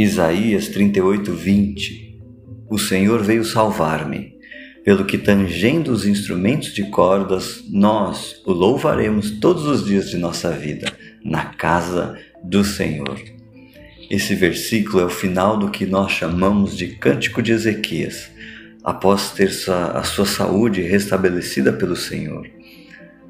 Isaías 38, 20 O Senhor veio salvar-me, pelo que tangendo os instrumentos de cordas, nós o louvaremos todos os dias de nossa vida, na casa do Senhor. Esse versículo é o final do que nós chamamos de Cântico de Ezequias, após ter a sua saúde restabelecida pelo Senhor.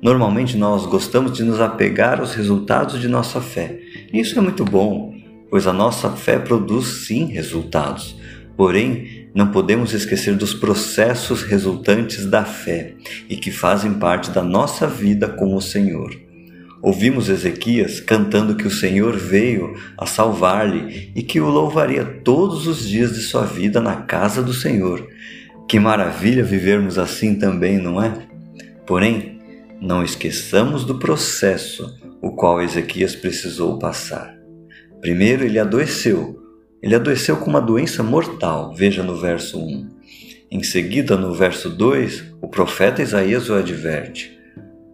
Normalmente nós gostamos de nos apegar aos resultados de nossa fé. Isso é muito bom, pois a nossa fé produz sim resultados. Porém, não podemos esquecer dos processos resultantes da fé e que fazem parte da nossa vida com o Senhor. Ouvimos Ezequias cantando que o Senhor veio a salvar-lhe e que o louvaria todos os dias de sua vida na casa do Senhor. Que maravilha vivermos assim também, não é? Porém, não esqueçamos do processo o qual Ezequias precisou passar. Primeiro, ele adoeceu. Ele adoeceu com uma doença mortal, veja no verso 1. Em seguida, no verso 2, o profeta Isaías o adverte: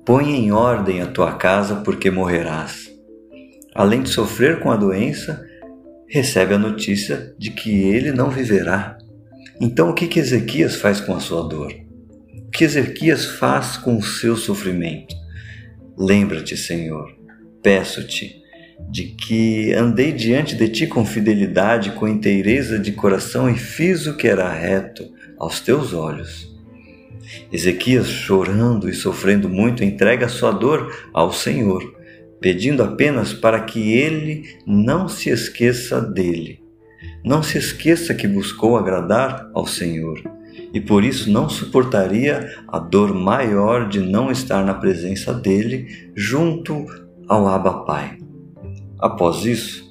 Põe em ordem a tua casa, porque morrerás. Além de sofrer com a doença, recebe a notícia de que ele não viverá. Então, o que, que Ezequias faz com a sua dor? que Ezequias faz com o seu sofrimento. Lembra-te, Senhor, peço-te, de que andei diante de ti com fidelidade, com inteireza de coração e fiz o que era reto aos teus olhos. Ezequias, chorando e sofrendo muito, entrega sua dor ao Senhor, pedindo apenas para que ele não se esqueça dele. Não se esqueça que buscou agradar ao Senhor e por isso não suportaria a dor maior de não estar na presença dele junto ao Abba Pai. Após isso,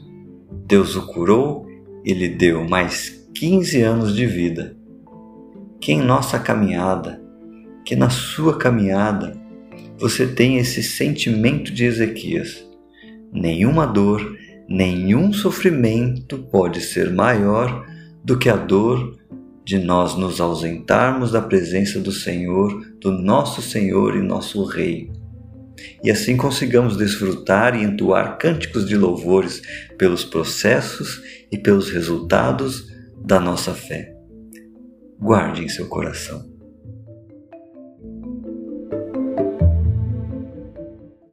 Deus o curou e lhe deu mais 15 anos de vida. Que em nossa caminhada, que na sua caminhada, você tenha esse sentimento de Ezequias. Nenhuma dor, nenhum sofrimento pode ser maior do que a dor de nós nos ausentarmos da presença do Senhor, do nosso Senhor e nosso Rei. E assim consigamos desfrutar e entoar cânticos de louvores pelos processos e pelos resultados da nossa fé. Guarde em seu coração.